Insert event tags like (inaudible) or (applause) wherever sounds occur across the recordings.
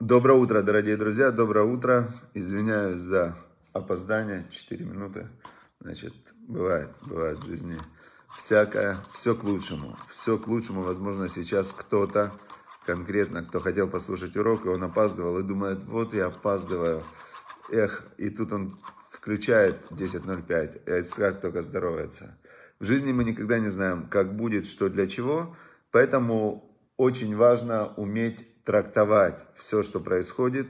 Доброе утро, дорогие друзья, доброе утро. Извиняюсь за опоздание, 4 минуты. Значит, бывает, бывает в жизни всякое, все к лучшему. Все к лучшему, возможно, сейчас кто-то конкретно, кто хотел послушать урок, и он опаздывал, и думает, вот я опаздываю. Эх, и тут он включает 10.05, и Ицхак только здоровается. В жизни мы никогда не знаем, как будет, что для чего, поэтому очень важно уметь трактовать все, что происходит,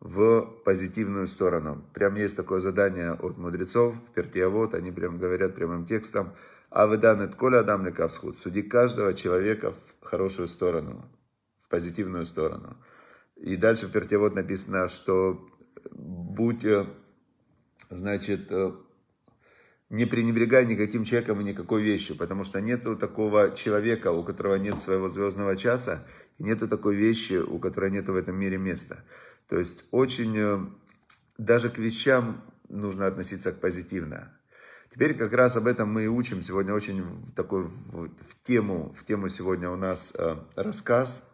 в позитивную сторону. Прям есть такое задание от мудрецов в Пертиавод, они прям говорят прямым текстом, а выданет коля адам лекавсхуд, суди каждого человека в хорошую сторону, в позитивную сторону. И дальше в Пертиавод написано, что будь, э, значит, э, не пренебрегай никаким человеком и никакой вещью, потому что нету такого человека, у которого нет своего звездного часа, и нету такой вещи, у которой нету в этом мире места. То есть очень, э, даже к вещам нужно относиться позитивно. Теперь как раз об этом мы и учим. Сегодня очень в такой в, в тему, в тему сегодня у нас э, рассказ.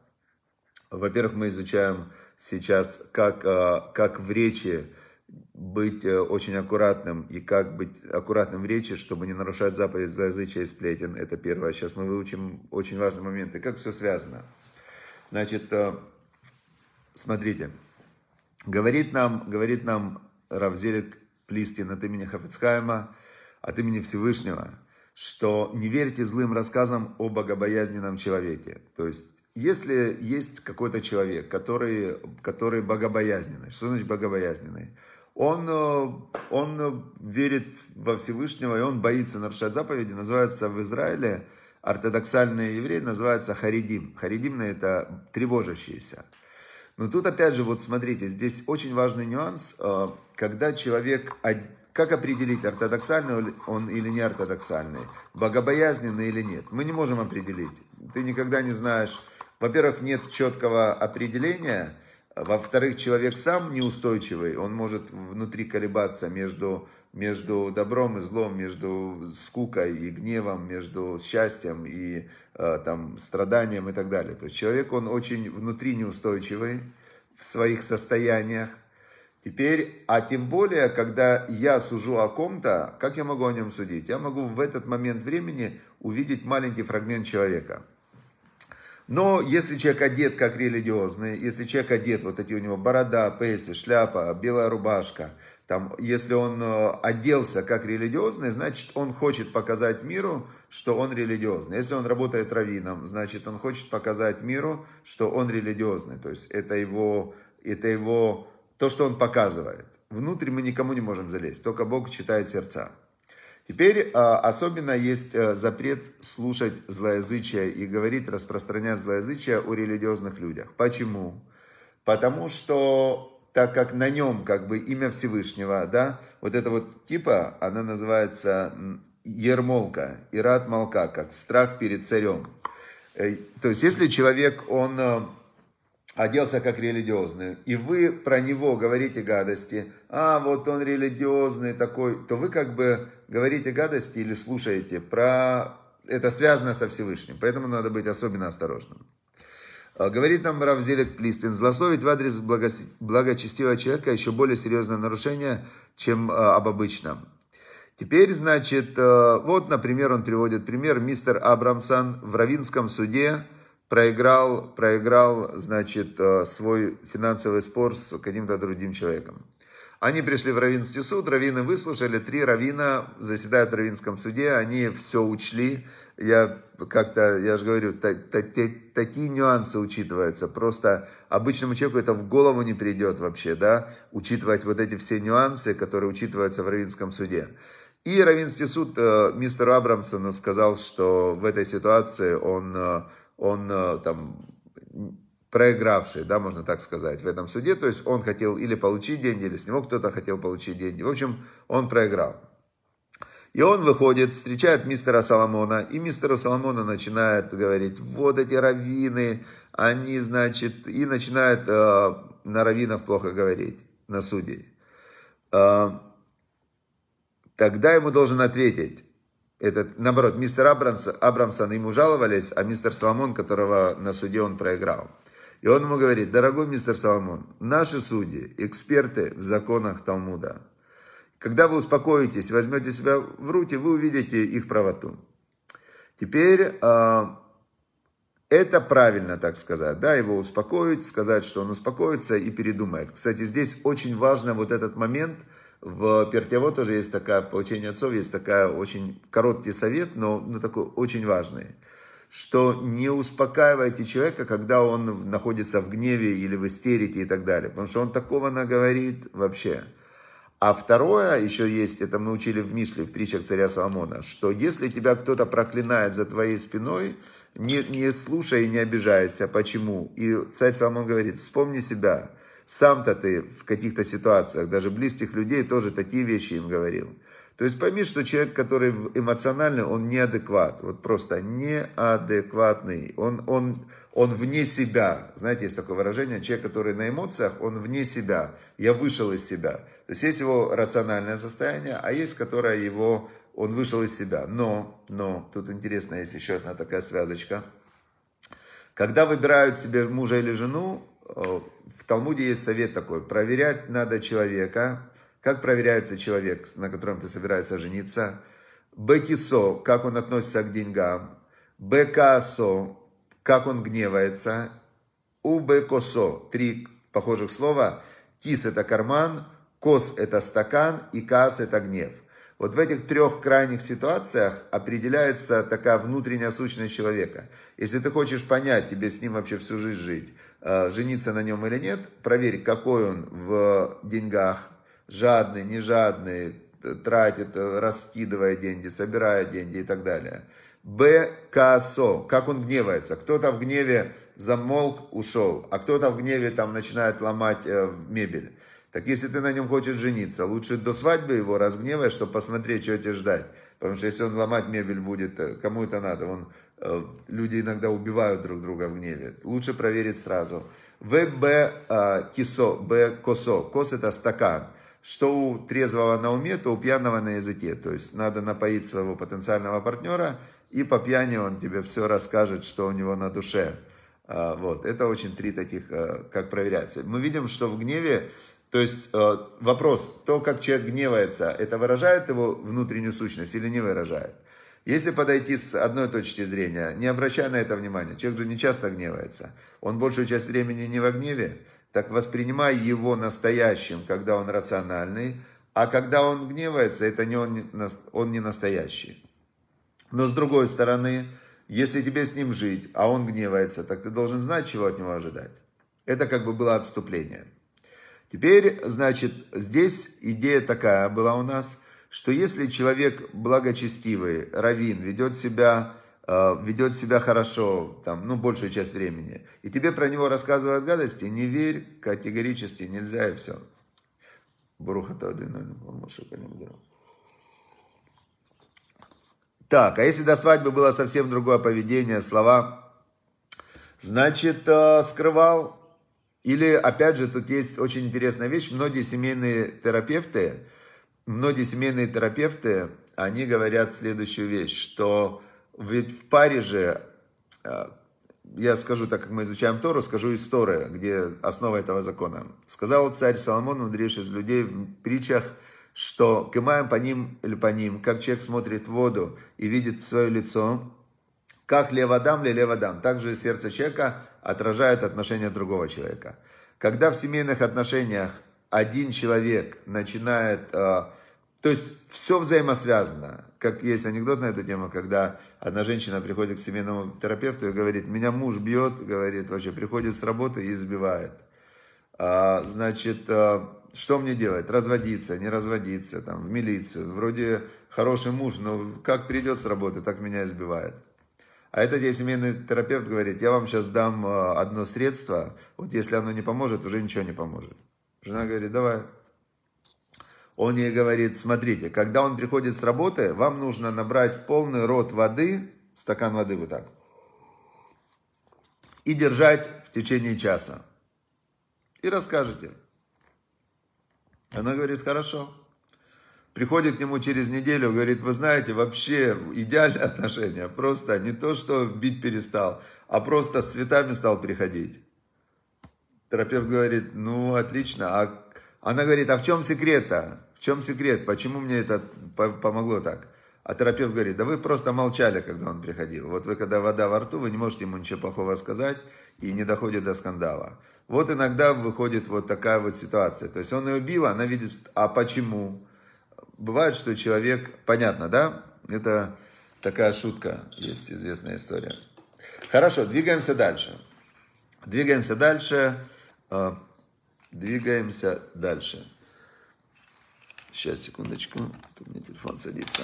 Во-первых, мы изучаем сейчас, как, э, как в речи быть э, очень аккуратным и как быть аккуратным в речи, чтобы не нарушать заповедь злоязычия и сплетен. Это первое. Сейчас мы выучим очень важный момент. И как все связано. Значит, э, смотрите. Говорит нам, говорит нам Равзелик Плистин от имени Хафицхайма, от имени Всевышнего, что не верьте злым рассказам о богобоязненном человеке. То есть, если есть какой-то человек, который, который богобоязненный, что значит богобоязненный? Он, э, он верит во Всевышнего, и он боится нарушать заповеди. Называется в Израиле, ортодоксальные евреи называются харидим. Харидим – это тревожащиеся. Но тут опять же, вот смотрите, здесь очень важный нюанс, э, когда человек, как определить, ортодоксальный он или не ортодоксальный, богобоязненный или нет. Мы не можем определить. Ты никогда не знаешь, во-первых, нет четкого определения, во-вторых, человек сам неустойчивый, он может внутри колебаться между, между добром и злом, между скукой и гневом, между счастьем и э, там, страданием и так далее. То есть человек, он очень внутри неустойчивый в своих состояниях. Теперь, а тем более, когда я сужу о ком-то, как я могу о нем судить? Я могу в этот момент времени увидеть маленький фрагмент человека – но если человек одет как религиозный, если человек одет, вот эти у него борода, пейсы, шляпа, белая рубашка, там, если он э, оделся как религиозный, значит, он хочет показать миру, что он религиозный. Если он работает раввином, значит, он хочет показать миру, что он религиозный. То есть это его, это его, то, что он показывает. Внутрь мы никому не можем залезть, только Бог читает сердца. Теперь а, особенно есть э, запрет слушать злоязычие и говорить, распространять злоязычие о религиозных людях. Почему? Потому что так как на нем как бы имя Всевышнего, да, вот это вот типа, она называется ермолка, ират молка, как страх перед царем. Э, то есть, если человек, он э, оделся как религиозный, и вы про него говорите гадости, а вот он религиозный такой, то вы как бы говорите гадости или слушаете про... Это связано со Всевышним, поэтому надо быть особенно осторожным. А, говорит нам Равзелек Плистин, злословить в адрес благо... благочестивого человека еще более серьезное нарушение, чем а, об обычном. Теперь, значит, а, вот, например, он приводит пример, мистер Абрамсон в Равинском суде, проиграл, проиграл, значит, э, свой финансовый спор с каким-то другим человеком. Они пришли в Равинский суд, раввины выслушали, три равина заседают в Равинском суде, они все учли. Я как-то, я же говорю, та, та, та, такие нюансы учитываются. Просто обычному человеку это в голову не придет вообще, да, учитывать вот эти все нюансы, которые учитываются в Равинском суде. И Равинский суд э, мистеру Абрамсону сказал, что в этой ситуации он э, он э, там проигравший, да, можно так сказать, в этом суде. То есть он хотел или получить деньги, или с него кто-то хотел получить деньги. В общем, он проиграл. И он выходит, встречает мистера Соломона, и мистеру Соломона начинает говорить, вот эти раввины, они, значит, и начинает э, на раввинов плохо говорить, на судей. Э, тогда ему должен ответить, этот, наоборот, мистер Абрамс, Абрамсон ему жаловались, а мистер Соломон, которого на суде он проиграл. И он ему говорит, дорогой мистер Соломон, наши судьи, эксперты в законах Талмуда, когда вы успокоитесь, возьмете себя в руки, вы увидите их правоту. Теперь а, это правильно, так сказать, да, его успокоить, сказать, что он успокоится и передумает. Кстати, здесь очень важно вот этот момент, в Пертяво тоже есть такая, в получении отцов есть такая очень короткий совет, но, но такой очень важный, что не успокаивайте человека, когда он находится в гневе или в истерике и так далее, потому что он такого наговорит вообще. А второе, еще есть, это мы учили в Мишле, в притчах царя Соломона, что если тебя кто-то проклинает за твоей спиной, не, не слушай и не обижайся. Почему? И царь Соломон говорит, вспомни себя. Сам-то ты в каких-то ситуациях, даже близких людей, тоже такие вещи им говорил. То есть пойми, что человек, который эмоциональный, он неадекват. Вот просто неадекватный. Он, он, он вне себя. Знаете, есть такое выражение. Человек, который на эмоциях, он вне себя. Я вышел из себя. То есть есть его рациональное состояние, а есть, которое его он вышел из себя. Но, но, тут интересно, есть еще одна такая связочка. Когда выбирают себе мужа или жену, в Талмуде есть совет такой, проверять надо человека, как проверяется человек, на котором ты собираешься жениться, Бекисо, как он относится к деньгам, Бекасо, как он гневается, Убекосо, три похожих слова, Кис это карман, Кос это стакан и Кас это гнев – вот в этих трех крайних ситуациях определяется такая внутренняя сущность человека. Если ты хочешь понять, тебе с ним вообще всю жизнь жить, э, жениться на нем или нет, проверь, какой он в деньгах, жадный, не жадный, тратит, раскидывая деньги, собирая деньги и так далее. Б. Касо. Как он гневается. Кто-то в гневе замолк, ушел, а кто-то в гневе там начинает ломать э, мебель. Так если ты на нем хочешь жениться, лучше до свадьбы его разгневай, чтобы посмотреть, что тебе ждать. Потому что если он ломать мебель будет, э, кому это надо? Он, э, люди иногда убивают друг друга в гневе. Лучше проверить сразу. В, Б, э, кисо, Б, косо. Кос это стакан. Что у трезвого на уме, то у пьяного на языке. То есть надо напоить своего потенциального партнера, и по пьяни он тебе все расскажет, что у него на душе. Вот, это очень три таких, как проверяться. Мы видим, что в гневе то есть э, вопрос, то, как человек гневается, это выражает его внутреннюю сущность или не выражает? Если подойти с одной точки зрения, не обращая на это внимания, человек же не часто гневается, он большую часть времени не во гневе, так воспринимай его настоящим, когда он рациональный, а когда он гневается, это не он, он не настоящий. Но с другой стороны, если тебе с ним жить, а он гневается, так ты должен знать, чего от него ожидать. Это как бы было отступление. Теперь, значит, здесь идея такая была у нас, что если человек благочестивый, равин, ведет себя, э, ведет себя хорошо, там, ну, большую часть времени, и тебе про него рассказывают гадости, не верь категорически, нельзя и все. Так, а если до свадьбы было совсем другое поведение, слова, значит, э, скрывал, или, опять же, тут есть очень интересная вещь. Многие семейные терапевты, многие семейные терапевты, они говорят следующую вещь, что ведь в паре же, э, я скажу, так как мы изучаем Тору, скажу историю, где основа этого закона. Сказал царь Соломон, мудрейший из людей, в притчах, что кемаем по ним или по ним, как человек смотрит в воду и видит свое лицо, как леводам ли леводам. Также сердце человека отражает отношение другого человека. Когда в семейных отношениях один человек начинает... Э, то есть все взаимосвязано. Как есть анекдот на эту тему, когда одна женщина приходит к семейному терапевту и говорит, меня муж бьет, говорит, вообще приходит с работы и избивает. А, значит, э, что мне делать? Разводиться, не разводиться, там, в милицию. Вроде хороший муж, но как придет с работы, так меня избивает. А этот ей семейный терапевт говорит, я вам сейчас дам э, одно средство, вот если оно не поможет, уже ничего не поможет. Жена говорит, давай. Он ей говорит, смотрите, когда он приходит с работы, вам нужно набрать полный рот воды, стакан воды вот так, и держать в течение часа. И расскажете. Она говорит, хорошо. Приходит к нему через неделю, говорит, вы знаете, вообще идеальные (laughs) отношения. Просто не то, что бить перестал, а просто с цветами стал приходить. терапевт говорит, ну, отлично. А она говорит, а в чем секрет-то? В чем секрет? Почему мне это помогло так? А терапевт говорит, да вы просто молчали, когда он приходил. Вот вы, когда вода во рту, вы не можете ему ничего плохого сказать и не доходит до скандала. Вот иногда выходит вот такая вот ситуация. То есть он ее бил, она видит, а почему? Бывает, что человек, понятно, да? Это такая шутка, есть известная история. Хорошо, двигаемся дальше. Двигаемся дальше. Э, двигаемся дальше. Сейчас, секундочку. Тут меня телефон садится.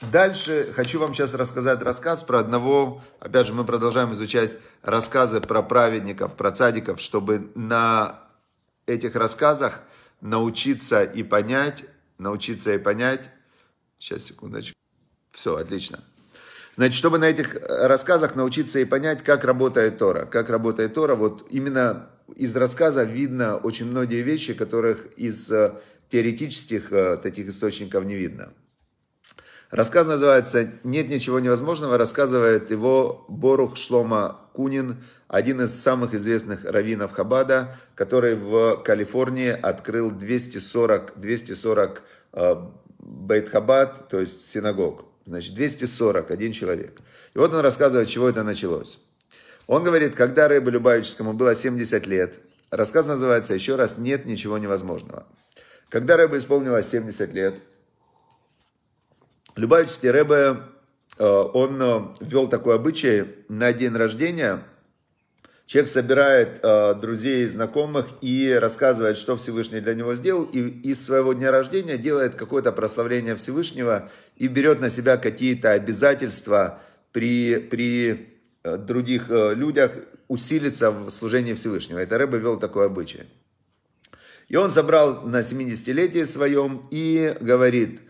Дальше хочу вам сейчас рассказать рассказ про одного, опять же, мы продолжаем изучать рассказы про праведников, про цадиков, чтобы на этих рассказах научиться и понять, научиться и понять, сейчас, секундочку, все, отлично. Значит, чтобы на этих рассказах научиться и понять, как работает Тора, как работает Тора, вот именно из рассказа видно очень многие вещи, которых из э, теоретических э, таких источников не видно. Рассказ называется «Нет ничего невозможного», рассказывает его Борух Шлома Кунин, один из самых известных раввинов Хабада, который в Калифорнии открыл 240, 240 э, Бейт Хабад, то есть синагог. Значит, 241 человек. И вот он рассказывает, чего это началось. Он говорит, когда Рэбе Любавическому было 70 лет, рассказ называется еще раз «Нет ничего невозможного». Когда Рэбе исполнилось 70 лет, Любавический Рэбе, э, он э, ввел такой обычай на день рождения. Человек собирает э, друзей и знакомых и рассказывает, что Всевышний для него сделал, и из своего дня рождения делает какое-то прославление Всевышнего и берет на себя какие-то обязательства при, при других людях усилиться в служении Всевышнего. Это Рэбе ввел такой обычай. И он собрал на 70-летие своем и говорит –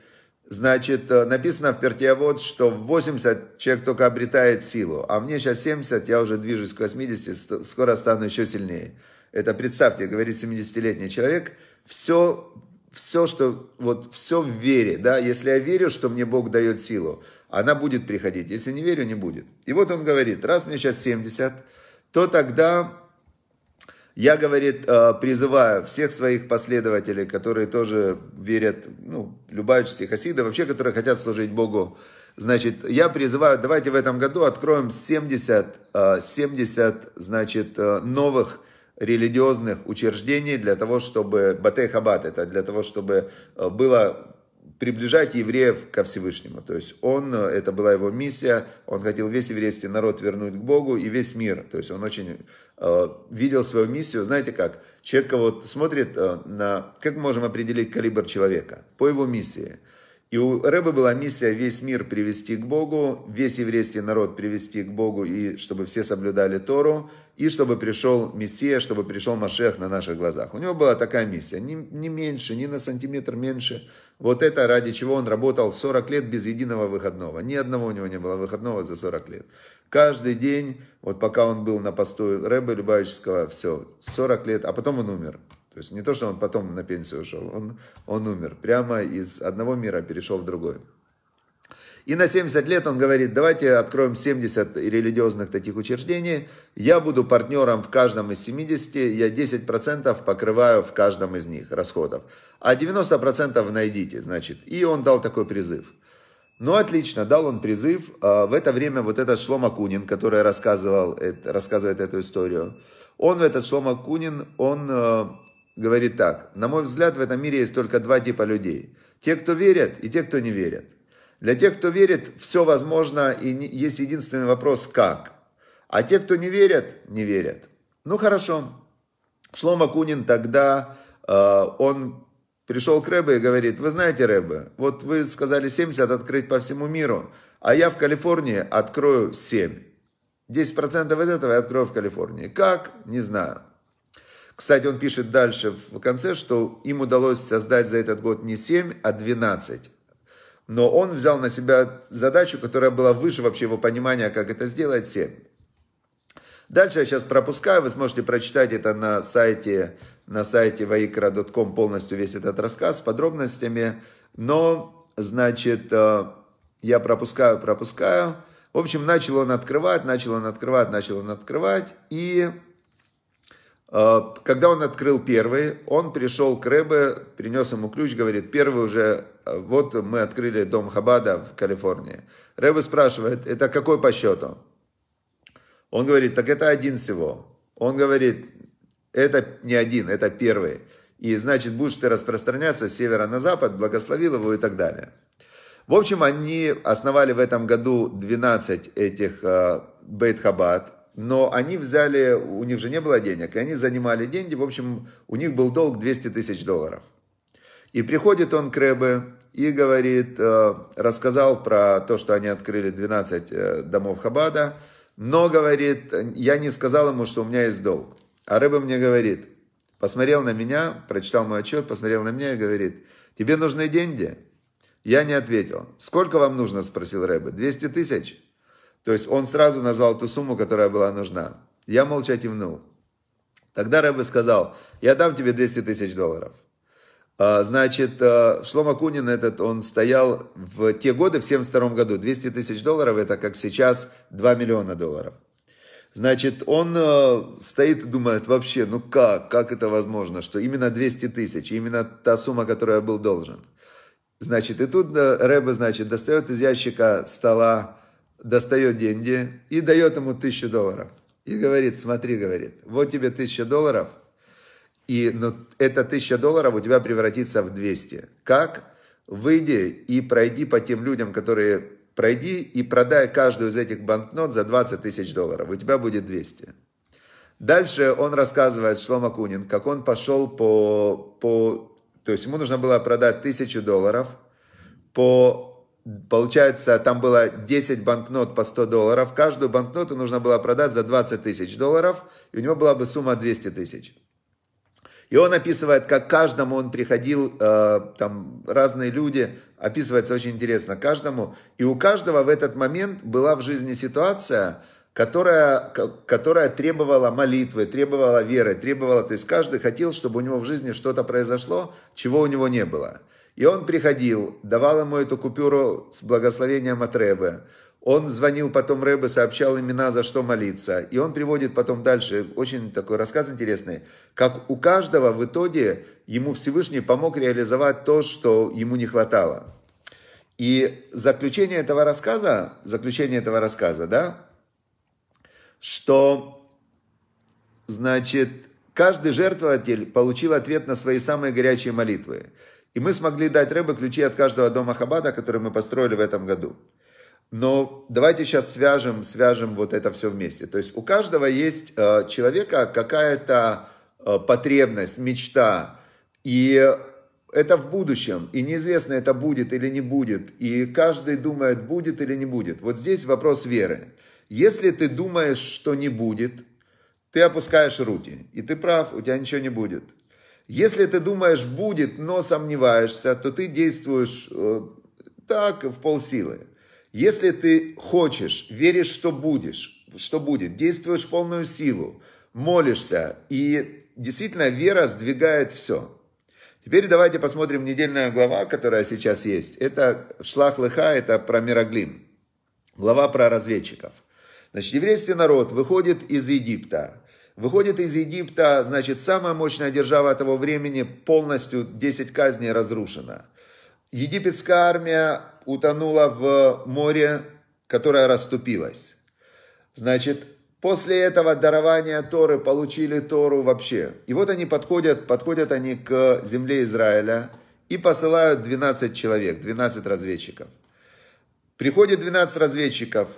Значит, э, написано в Пертиавод, что в 80 человек только обретает силу, а мне сейчас 70, я уже движусь к 80, скоро стану еще сильнее. Это представьте, говорит 70-летний человек, все, все, что, вот все в вере, да, если я верю, что мне Бог дает силу, она будет приходить, если не верю, не будет. И вот он говорит, раз мне сейчас 70, то тогда я, говорит, э, призываю всех своих последователей, которые тоже верят, ну, любавичские хасиды, вообще, которые хотят служить Богу, значит, я призываю, давайте в этом году откроем 70, 70 э, значит, э, новых религиозных учреждений для того, чтобы, Батей Хабат, это для того, чтобы было приближать евреев ко Всевышнему. То есть он, это была его миссия, он хотел весь еврейский народ вернуть к Богу и весь мир. То есть он очень э, видел свою миссию. Знаете как? Человек вот смотрит э, на... Как мы можем определить калибр человека? По его миссии. И у Рэбы была миссия весь мир привести к Богу, весь еврейский народ привести к Богу, и чтобы все соблюдали Тору, и чтобы пришел Мессия, чтобы пришел Машех на наших глазах. У него была такая миссия, не, не меньше, ни на сантиметр меньше. Вот это ради чего он работал 40 лет без единого выходного. Ни одного у него не было выходного за 40 лет. Каждый день, вот пока он был на посту Рэбы Любавического, все, 40 лет, а потом он умер. То есть не то, что он потом на пенсию ушел, он, он умер. Прямо из одного мира перешел в другой. И на 70 лет он говорит, давайте откроем 70 религиозных таких учреждений. Я буду партнером в каждом из 70, я 10% покрываю в каждом из них расходов. А 90% найдите, значит. И он дал такой призыв. Ну, отлично, дал он призыв. А, в это время вот этот Шлома Кунин, который рассказывал, рассказывает эту историю, он, этот Шлома Кунин, он а, говорит так. На мой взгляд, в этом мире есть только два типа людей. Те, кто верят, и те, кто не верят. Для тех, кто верит, все возможно, и есть единственный вопрос «как?». А те, кто не верят, не верят. Ну, хорошо. Шлома Кунин тогда, э, он пришел к Рэбе и говорит, вы знаете, Рэбе, вот вы сказали 70 открыть по всему миру, а я в Калифорнии открою 7. 10% из этого я открою в Калифорнии. Как? Не знаю. Кстати, он пишет дальше в конце, что им удалось создать за этот год не 7, а 12. Но он взял на себя задачу, которая была выше вообще его понимания, как это сделать, 7. Дальше я сейчас пропускаю, вы сможете прочитать это на сайте, на сайте vaikra.com полностью весь этот рассказ с подробностями. Но, значит, э, я пропускаю, пропускаю. В общем, начал он открывать, начал он открывать, начал он открывать. И когда он открыл первый, он пришел к Рэбе, принес ему ключ, говорит, первый уже, э, вот мы открыли дом Хабада в Калифорнии. Рэбе спрашивает, это какой по счету? Он говорит, так это один всего. Он говорит, это не один, это первый. И значит, будешь ты распространяться с севера на запад, благословил его и так далее. В общем, они основали в этом году 12 этих э, Бейт Хабад, но они взяли, у них же не было денег, и они занимали деньги, в общем, у них был долг 200 тысяч долларов. И приходит он к Рэбе и говорит, э, рассказал про то, что они открыли 12 э, домов Хабада, но, говорит, я не сказал ему, что у меня есть долг. А Рэбе мне говорит, посмотрел на меня, прочитал мой отчет, посмотрел на меня и говорит, тебе нужны деньги? Я не ответил. Сколько вам нужно, спросил Рэбе. 200 тысяч? То есть он сразу назвал ту сумму, которая была нужна. Я молча кивнул. Тогда Рэбе сказал, я дам тебе 200 тысяч долларов. А, значит, а, Шлома Кунин этот, он стоял в те годы, в 72 году, 200 тысяч долларов, это как сейчас 2 миллиона долларов. Значит, он э, стоит и думает, вообще, ну как, как это возможно, что именно 200 тысяч, именно та сумма, которую я был должен. Значит, и тут Рэбе, значит, достает из ящика стола, достает деньги и дает ему тысячу долларов. И говорит, смотри, говорит, вот тебе тысяча долларов, и ну, эта тысяча долларов у тебя превратится в 200. Как? Выйди и пройди по тем людям, которые... Пройди и продай каждую из этих банкнот за 20 тысяч долларов. У тебя будет 200. Дальше он рассказывает, Шлома Кунин, как он пошел по, по то есть ему нужно было продать тысячу долларов по, получается, там было 10 банкнот по 100 долларов. Каждую банкноту нужно было продать за 20 тысяч долларов, и у него была бы сумма 200 тысяч. И он описывает, как каждому он приходил, э, там разные люди, описывается очень интересно каждому. И у каждого в этот момент была в жизни ситуация, которая, которая требовала молитвы, требовала веры, требовала, то есть каждый хотел, чтобы у него в жизни что-то произошло, чего у него не было. И он приходил, давал ему эту купюру с благословением от Рэбе. Он звонил потом Рэбе, сообщал имена, за что молиться. И он приводит потом дальше, очень такой рассказ интересный, как у каждого в итоге ему Всевышний помог реализовать то, что ему не хватало. И заключение этого рассказа, заключение этого рассказа, да, что, значит, каждый жертвователь получил ответ на свои самые горячие молитвы. И мы смогли дать Рэбе ключи от каждого дома Хабада, который мы построили в этом году. Но давайте сейчас свяжем, свяжем вот это все вместе. То есть у каждого есть э, человека какая-то э, потребность, мечта. И это в будущем. И неизвестно, это будет или не будет. И каждый думает, будет или не будет. Вот здесь вопрос веры. Если ты думаешь, что не будет, ты опускаешь руки. И ты прав, у тебя ничего не будет. Если ты думаешь, будет, но сомневаешься, то ты действуешь э, так, в полсилы. Если ты хочешь, веришь, что будешь, что будет, действуешь в полную силу, молишься, и действительно вера сдвигает все. Теперь давайте посмотрим недельная глава, которая сейчас есть. Это Шлах Лыха, это про Мироглим. Глава про разведчиков. Значит, еврейский народ выходит из Египта. Выходит из Египта, значит, самая мощная держава того времени полностью 10 казней разрушена. Египетская армия утонула в море, которое расступилось. Значит, после этого дарования Торы получили Тору вообще. И вот они подходят, подходят они к земле Израиля и посылают 12 человек, 12 разведчиков. Приходит 12 разведчиков,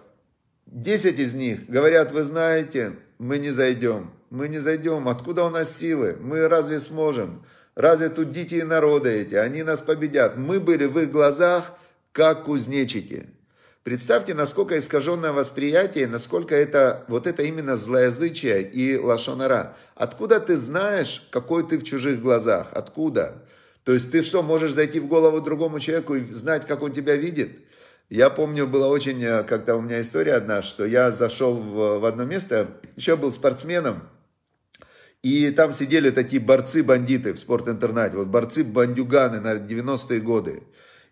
Десять из них говорят, вы знаете, мы не зайдем. Мы не зайдем. Откуда у нас силы? Мы разве сможем? Разве тут дикие народы эти? Они нас победят. Мы были в их глазах, как кузнечики. Представьте, насколько искаженное восприятие, насколько это, вот это именно злоязычие и лошонара. Откуда ты знаешь, какой ты в чужих глазах? Откуда? То есть ты что, можешь зайти в голову другому человеку и знать, как он тебя видит? Я помню, была очень, э, как-то у меня история одна, что я зашел в, в одно место, еще был спортсменом, и там сидели такие борцы-бандиты в спортинтернате, вот борцы-бандюганы на 90-е годы.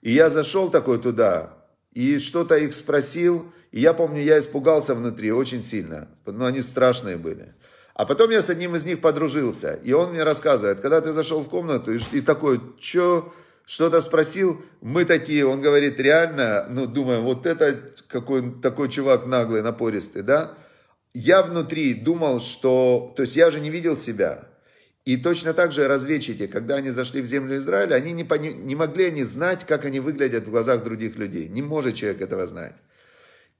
И я зашел такой туда, и что-то их спросил, и я помню, я испугался внутри очень сильно, но они страшные были. А потом я с одним из них подружился, и он мне рассказывает, когда ты зашел в комнату и, и такой, что что-то спросил, мы такие, он говорит, реально, ну, думаю, вот это какой такой чувак наглый, напористый, да? Я внутри думал, что, то есть я же не видел себя. И точно так же разведчики, когда они зашли в землю Израиля, они не, пони, не могли они знать, как они выглядят в глазах других людей. Не может человек этого знать.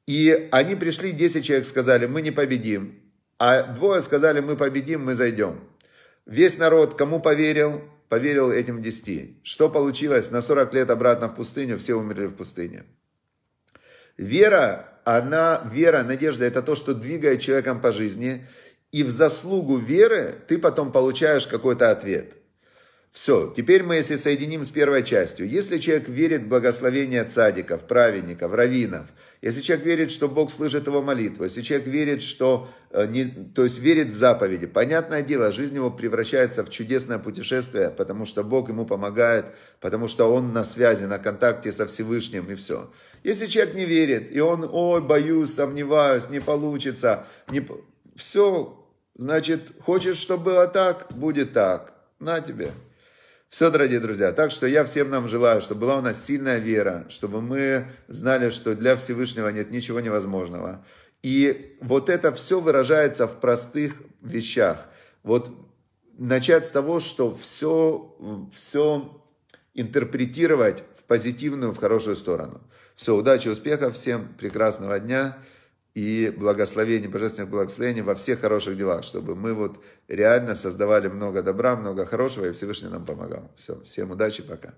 И они пришли, 10 человек сказали, мы не победим. А двое сказали, мы победим, мы зайдем. Весь народ, кому поверил, поверил этим десяти. Что получилось? На 40 лет обратно в пустыню, все умерли в пустыне. Вера, она, вера, надежда, это то, что двигает человеком по жизни. И в заслугу веры ты потом получаешь какой-то ответ. Все, теперь мы, если соединим с первой частью, если человек верит в благословение цадиков, праведников, раввинов, если человек верит, что Бог слышит его молитву, если человек верит, что, э, не, то есть верит в заповеди, понятное дело, жизнь его превращается в чудесное путешествие, потому что Бог ему помогает, потому что он на связи, на контакте со Всевышним и все. Если человек не верит, и он, ой, боюсь, сомневаюсь, не получится, не... все, значит, хочешь, чтобы было так, будет так, на тебе. Все, дорогие друзья. Так что я всем нам желаю, чтобы была у нас сильная вера, чтобы мы знали, что для Всевышнего нет ничего невозможного. И вот это все выражается в простых вещах. Вот начать с того, что все, все интерпретировать в позитивную, в хорошую сторону. Все, удачи, успехов, всем прекрасного дня и благословений, божественных благословений во всех хороших делах, чтобы мы вот реально создавали много добра, много хорошего, и Всевышний нам помогал. Все, всем удачи, пока.